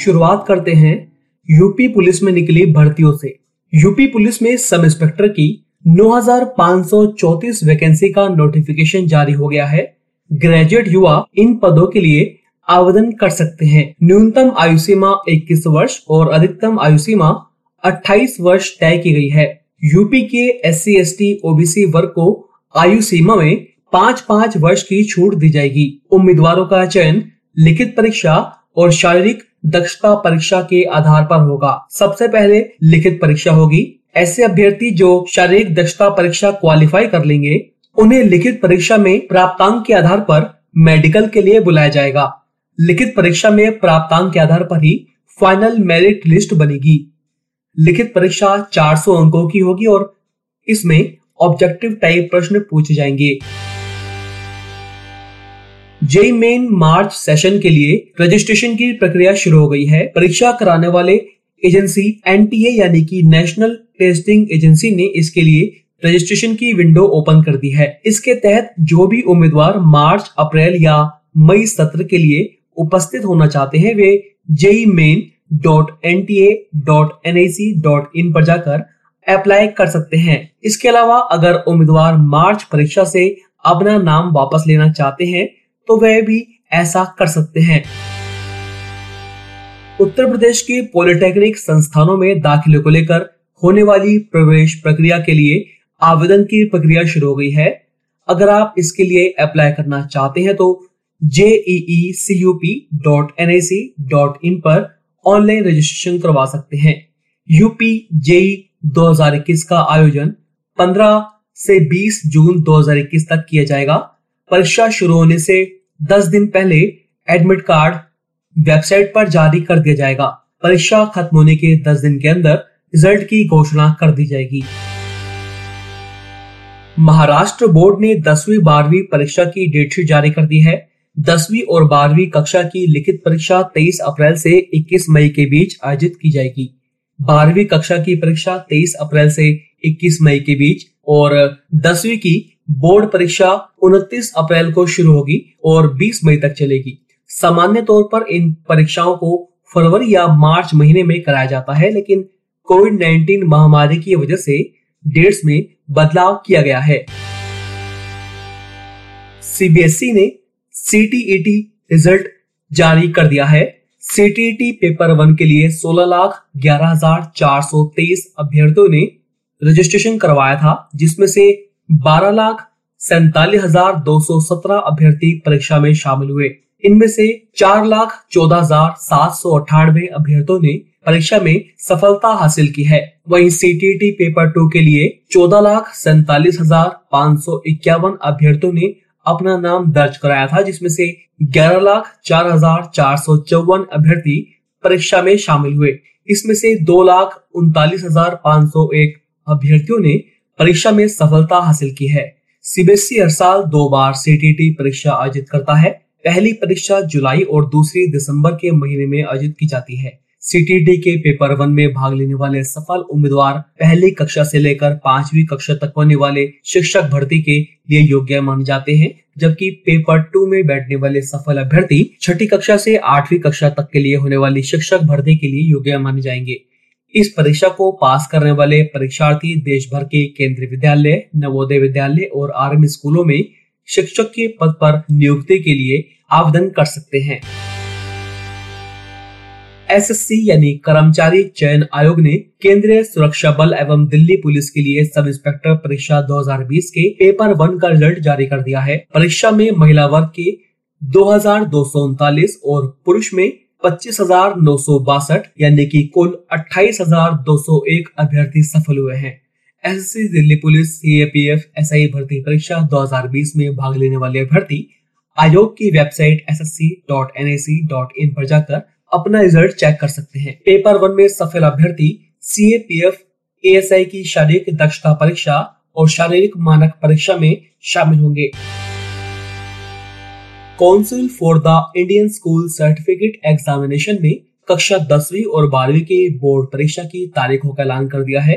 शुरुआत करते हैं यूपी पुलिस में निकली भर्तियों से। यूपी पुलिस में सब इंस्पेक्टर की 9,534 वैकेंसी का नोटिफिकेशन जारी हो गया है। ग्रेजुएट युवा इन पदों के लिए आवेदन कर सकते हैं। न्यूनतम आयु सीमा 21 वर्ष और अधिकतम आयु सीमा 28 वर्ष तय की गई है। यूपी के S C S T OBC वर्ग को आयु सीमा में पाँच पाँच वर्ष की छूट दी जाएगी। उम्मीदवारों का चयन लिखित परीक्षा और शारीरिक दक्षता परीक्षा के आधार पर होगा। सबसे पहले लिखित परीक्षा होगी। ऐसे अभ्यर्थी जो शारीरिक दक्षता परीक्षा क्वालिफाई कर लेंगे, उन्हें लिखित परीक्षा में प्राप्तांक के आधार पर मेडिकल के लिए बुलाया जाएगा। लिखित परीक्षा में प्राप्तांक के आधार पर ही फाइनल मेरिट लिस्ट बनेगी। लिखित परीक्षा 400 अंकों की होगी और इसमें ऑब्जेक्टिव टाइप प्रश्न पूछे जाएँगे। जेई मेन मार्च सेशन के लिए रजिस्ट्रेशन की प्रक्रिया शुरू हो गई है। परीक्षा कराने वाले एजेंसी एनटीए यानी कि नेशनल टेस्टिंग एजेंसी ने इसके लिए रजिस्ट्रेशन की विंडो ओपन कर दी है। इसके तहत जो भी उम्मीदवार मार्च अप्रैल या मई सत्र के लिए उपस्थित होना चाहते हैं, वे JEE main dot N T A dot N I C dot in पर जाकर अप्लाई कर सकते हैं। इसके अलावा अगर उम्मीदवार मार्च परीक्षा से अपना नाम वापस लेना चाहते हैं तो वह भी ऐसा कर सकते हैं। उत्तर प्रदेश के पॉलिटेक्निक संस्थानों में दाखिले को लेकर होने वाली प्रवेश प्रक्रिया के लिए आवेदन की प्रक्रिया शुरू हो गई है। अगर आप इसके लिए अप्लाई करना चाहते हैं तो जेईई पर ऑनलाइन रजिस्ट्रेशन करवा सकते हैं। यूपी जेई 2021 का आयोजन 15 से 20 जून 2021 तक किया जाएगा। परीक्षा शुरू होने से 10 दिन पहले एडमिट कार्ड वेबसाइट पर जारी कर दिया जाएगा। परीक्षा खत्म होने के 10 दिन के अंदर रिज़ल्ट की घोषणा कर दी जाएगी। महाराष्ट्र बोर्ड ने दसवीं बारहवीं परीक्षा की डेटशीट जारी कर दी है। दसवीं और बारहवीं कक्षा की लिखित परीक्षा 23 अप्रैल से 21 मई के बीच आयोजित की जाएगी। बारहवीं कक्षा की परीक्षा 23 अप्रैल से 21 मई के बीच और दसवीं की बोर्ड परीक्षा 29 अप्रैल को शुरू होगी और 20 मई तक चलेगी। सामान्य तौर पर इन परीक्षाओं को फरवरी या मार्च महीने में कराया जाता है, लेकिन कोविड 19 महामारी की वजह से डेट्स में बदलाव किया गया है। सीबीएसई ने सीटीईटी रिज़ल्ट जारी कर दिया है। सीटीईटी पेपर वन के लिए 16 लाख ग्यारह हज़ार चार सौ तेईस अभ्यर्थियों ने रजिस्ट्रेशन करवाया था, जिसमें से बारह लाख सैतालीस हज़ार दो सौ सत्रह अभ्यर्थी परीक्षा में शामिल हुए। इनमें से चार लाख चौदह हज़ार सात सौ अठानवे अभ्यर्थियों ने परीक्षा में सफलता हासिल की है। वहीं सीटीटी पेपर टू के लिए चौदह लाख सैतालीस हज़ार पाँच सौ इक्यावन अभ्यर्थियों ने अपना नाम दर्ज कराया था, जिसमें से ग्यारह लाख चार हज़ार चार सौ चौवन अभ्यर्थी परीक्षा में शामिल हुए। इसमें से दो लाख उनतालीस हज़ार पाँच सौ एक अभ्यर्थियों ने परीक्षा में सफलता हासिल की है। सीबीएसई हर साल दो बार सीटीटी परीक्षा आयोजित करता है। पहली परीक्षा जुलाई और दूसरी दिसंबर के महीने में आयोजित की जाती है। सीटीटी के पेपर वन में भाग लेने वाले सफल उम्मीदवार पहली कक्षा से लेकर पांचवी कक्षा तक होने वाले शिक्षक भर्ती के लिए योग्य माने जाते हैं, जबकि पेपर टू में बैठने वाले सफल अभ्यर्थी छठी कक्षा से आठवीं कक्षा तक के लिए होने वाली शिक्षक भर्ती के लिए योग्य माने जाएँगे। इस परीक्षा को पास करने वाले परीक्षार्थी देश भर के केंद्रीय विद्यालय, नवोदय विद्यालय और आर्मी स्कूलों में शिक्षक के पद पर नियुक्ति के लिए आवेदन कर सकते हैं। एसएससी यानी कर्मचारी चयन आयोग ने केंद्रीय सुरक्षा बल एवं दिल्ली पुलिस के लिए सब इंस्पेक्टर परीक्षा 2020 के पेपर वन का रिज़ल्ट जारी कर दिया है। परीक्षा में महिला वर्ग के दो हज़ार दो सौ उनतालीस और पुरुष में पच्चीस हज़ार नौ सौ बासठ यानी कि कुल अट्ठाईस हज़ार दो सौ एक अभ्यर्थी सफल हुए हैं। SSC Delhi police, CAPF, SI भर्ती परीक्षा 2020 में भाग लेने वाले अभ्यर्थी आयोग की website S S C dot N dot in पर जाकर अपना रिज़ल्ट चेक कर सकते हैं। पेपर वन में सफल अभ्यर्थी C A P F A S I की शारीरिक दक्षता परीक्षा और शारीरिक मानक परीक्षा में शामिल होंगे। Council for the Indian school certificate examination ने कक्षा दसवीं और बारहवीं के बोर्ड परीक्षा की तारीखों का ऐलान कर दिया है।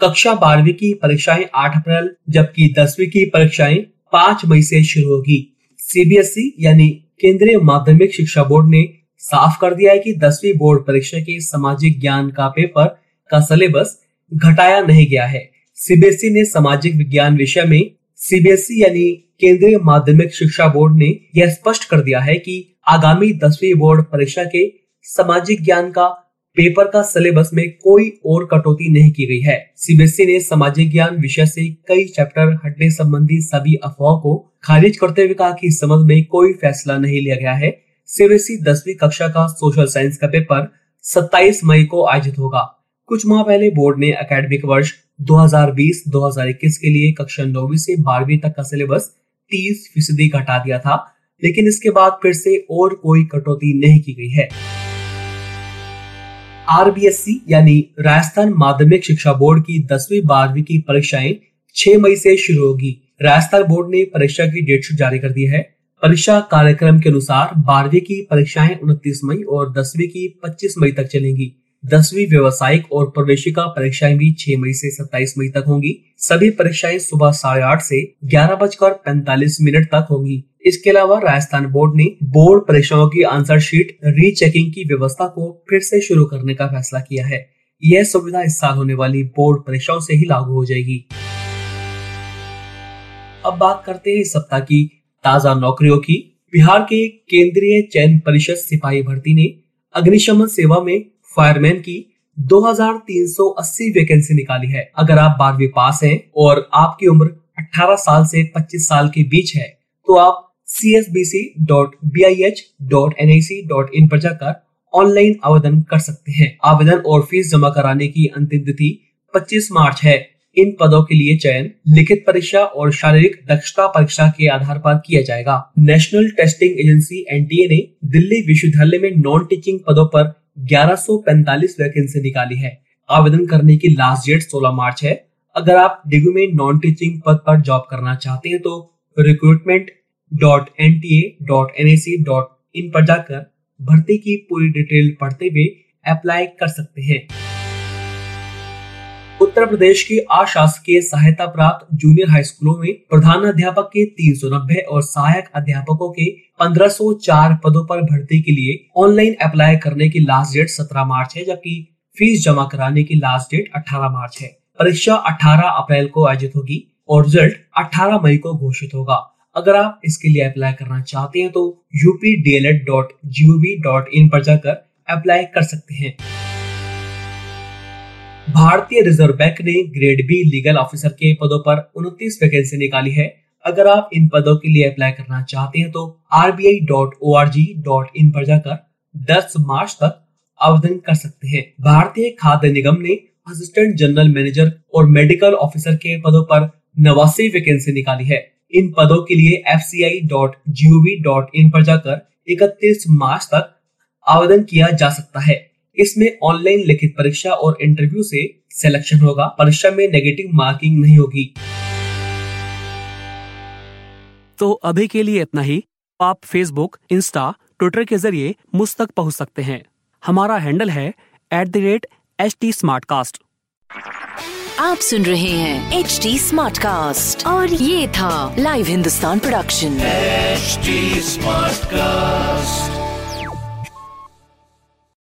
कक्षा बारहवीं की परीक्षाएँ 8 अप्रैल, जबकि दसवीं की परीक्षाएँ 5 मई से शुरू होगी। सीबीएसई यानी केंद्रीय माध्यमिक शिक्षा बोर्ड ने साफ़ कर दिया है कि दसवीं बोर्ड परीक्षा के सामाजिक ज्ञान का पेपर का सिलेबस घटाया नहीं गया है। सीबीएसई ने सामाजिक विज्ञान विषय में सीबीएसई यानी केंद्रीय माध्यमिक शिक्षा बोर्ड ने यह स्पष्ट कर दिया है कि आगामी दसवीं बोर्ड परीक्षा के सामाजिक ज्ञान का पेपर का सिलेबस में कोई और कटौती नहीं की गई है। सीबीएसई ने सामाजिक ज्ञान विषय से कई चैप्टर हटने संबंधी सभी अफवाह को खारिज करते हुए कहा कि समझ में कोई फैसला नहीं लिया गया है। सीबीएसई दसवीं कक्षा का सोशल साइंस का पेपर 27 मई को आयोजित होगा। कुछ माह पहले बोर्ड ने अकेडमिक वर्ष 2020-2021 के लिए कक्षा नौवीं से बारहवीं तक का सिलेबस 30 फ़ीसदी घटा दिया था, लेकिन इसके बाद फिर से और कोई कटौती नहीं की गई है। आरबीएससी यानी राजस्थान माध्यमिक शिक्षा बोर्ड की दसवीं बारहवीं की परीक्षाएँ 6 मई से शुरू होगी। राजस्थान बोर्ड ने परीक्षा की डेट शीट जारी कर दी है। परीक्षा कार्यक्रम के अनुसार बारहवीं की परीक्षाएँ 29 मई और दसवीं की 25 मई तक चलेंगी। दसवीं व्यवसायिक और प्रवेशिका परीक्षाएँ भी 6 मई से 27 मई तक होंगी। सभी परीक्षाएँ सुबह साढ़े आठ से ग्यारह बजकर पैंतालीस मिनट तक होंगी। इसके अलावा राजस्थान बोर्ड ने बोर्ड परीक्षाओं की आंसर शीट रीचेकिंग की व्यवस्था को फिर से शुरू करने का फैसला किया है। यह सुविधा इस साल होने वाली बोर्ड परीक्षाओं से ही लागू हो जाएगी। अब बात करते हैं इस सप्ताह की ताज़ा नौकरियों की। बिहार के केंद्रीय चयन परिषद सिपाही भर्ती ने अग्निशमन सेवा में फायरमैन की 2380 वैकेंसी निकाली है। अगर आप बारहवीं पास हैं और आपकी उम्र 18 साल से 25 साल के बीच है तो आप एन इन पर जाकर ऑनलाइन आवेदन कर सकते हैं। आवेदन और फ़ीस जमा कराने की अंतिम तिथि 25 मार्च है। इन पदों के लिए चयन लिखित परीक्षा और शारीरिक दक्षता परीक्षा के आधार पर किया जाएगा। नेशनल टेस्टिंग एजेंसी एनटीए ने दिल्ली विश्वविद्यालय में नॉन टीचिंग पदों पर 1145 वैकेंसी निकाली है। आवेदन करने की लास्ट डेट 16 मार्च है। अगर आप डिग्री में नॉन टीचिंग पद पर जॉब करना चाहते हैं तो recruitment dot N T A dot N A C dot in पर जाकर भर्ती की पूरी डिटेल पढ़ते हुए अप्लाई कर सकते हैं। उत्तर प्रदेश के अशासकीय सहायता प्राप्त जूनियर हाई स्कूलों में प्रधान अध्यापक के 390 और सहायक अध्यापकों के 1504 पदों पर भर्ती के लिए ऑनलाइन अप्लाई करने की लास्ट डेट 17 मार्च है, जबकि फ़ीस जमा कराने की लास्ट डेट 18 मार्च है। परीक्षा 18 अप्रैल को आयोजित होगी और रिज़ल्ट 18 मई को घोषित होगा। अगर आप इसके लिए अप्लाई करना चाहते हैं तो यूपी पर जाकर अप्लाई कर सकते हैं। भारतीय रिज़र्व बैंक ने ग्रेड बी लीगल ऑफिसर के पदों पर उनतीस वैकेंसी निकाली है। अगर आप इन पदों के लिए अप्लाई करना चाहते हैं तो R B I dot O R G dot in पर जाकर दस मार्च तक आवेदन कर सकते हैं। भारतीय खाद्य निगम ने असिस्टेंट जनरल मैनेजर और मेडिकल ऑफिसर के पदों पर नवासी वैकेंसी निकाली है। इन पदों के लिए एफ़ पर जाकर इकतीस मार्च तक आवेदन किया जा सकता है। इसमें ऑनलाइन लिखित परीक्षा और इंटरव्यू से सिलेक्शन होगा। परीक्षा में नेगेटिव मार्किंग नहीं होगी। तो अभी के लिए इतना ही। आप फेसबुक इंस्टा ट्विटर के ज़रिए मुझ तक पहुँच सकते हैं। हमारा हैंडल है at the rate H T आप सुन रहे हैं एच टी स्मार्ट कास्ट और ये था live Hindustan production smart cast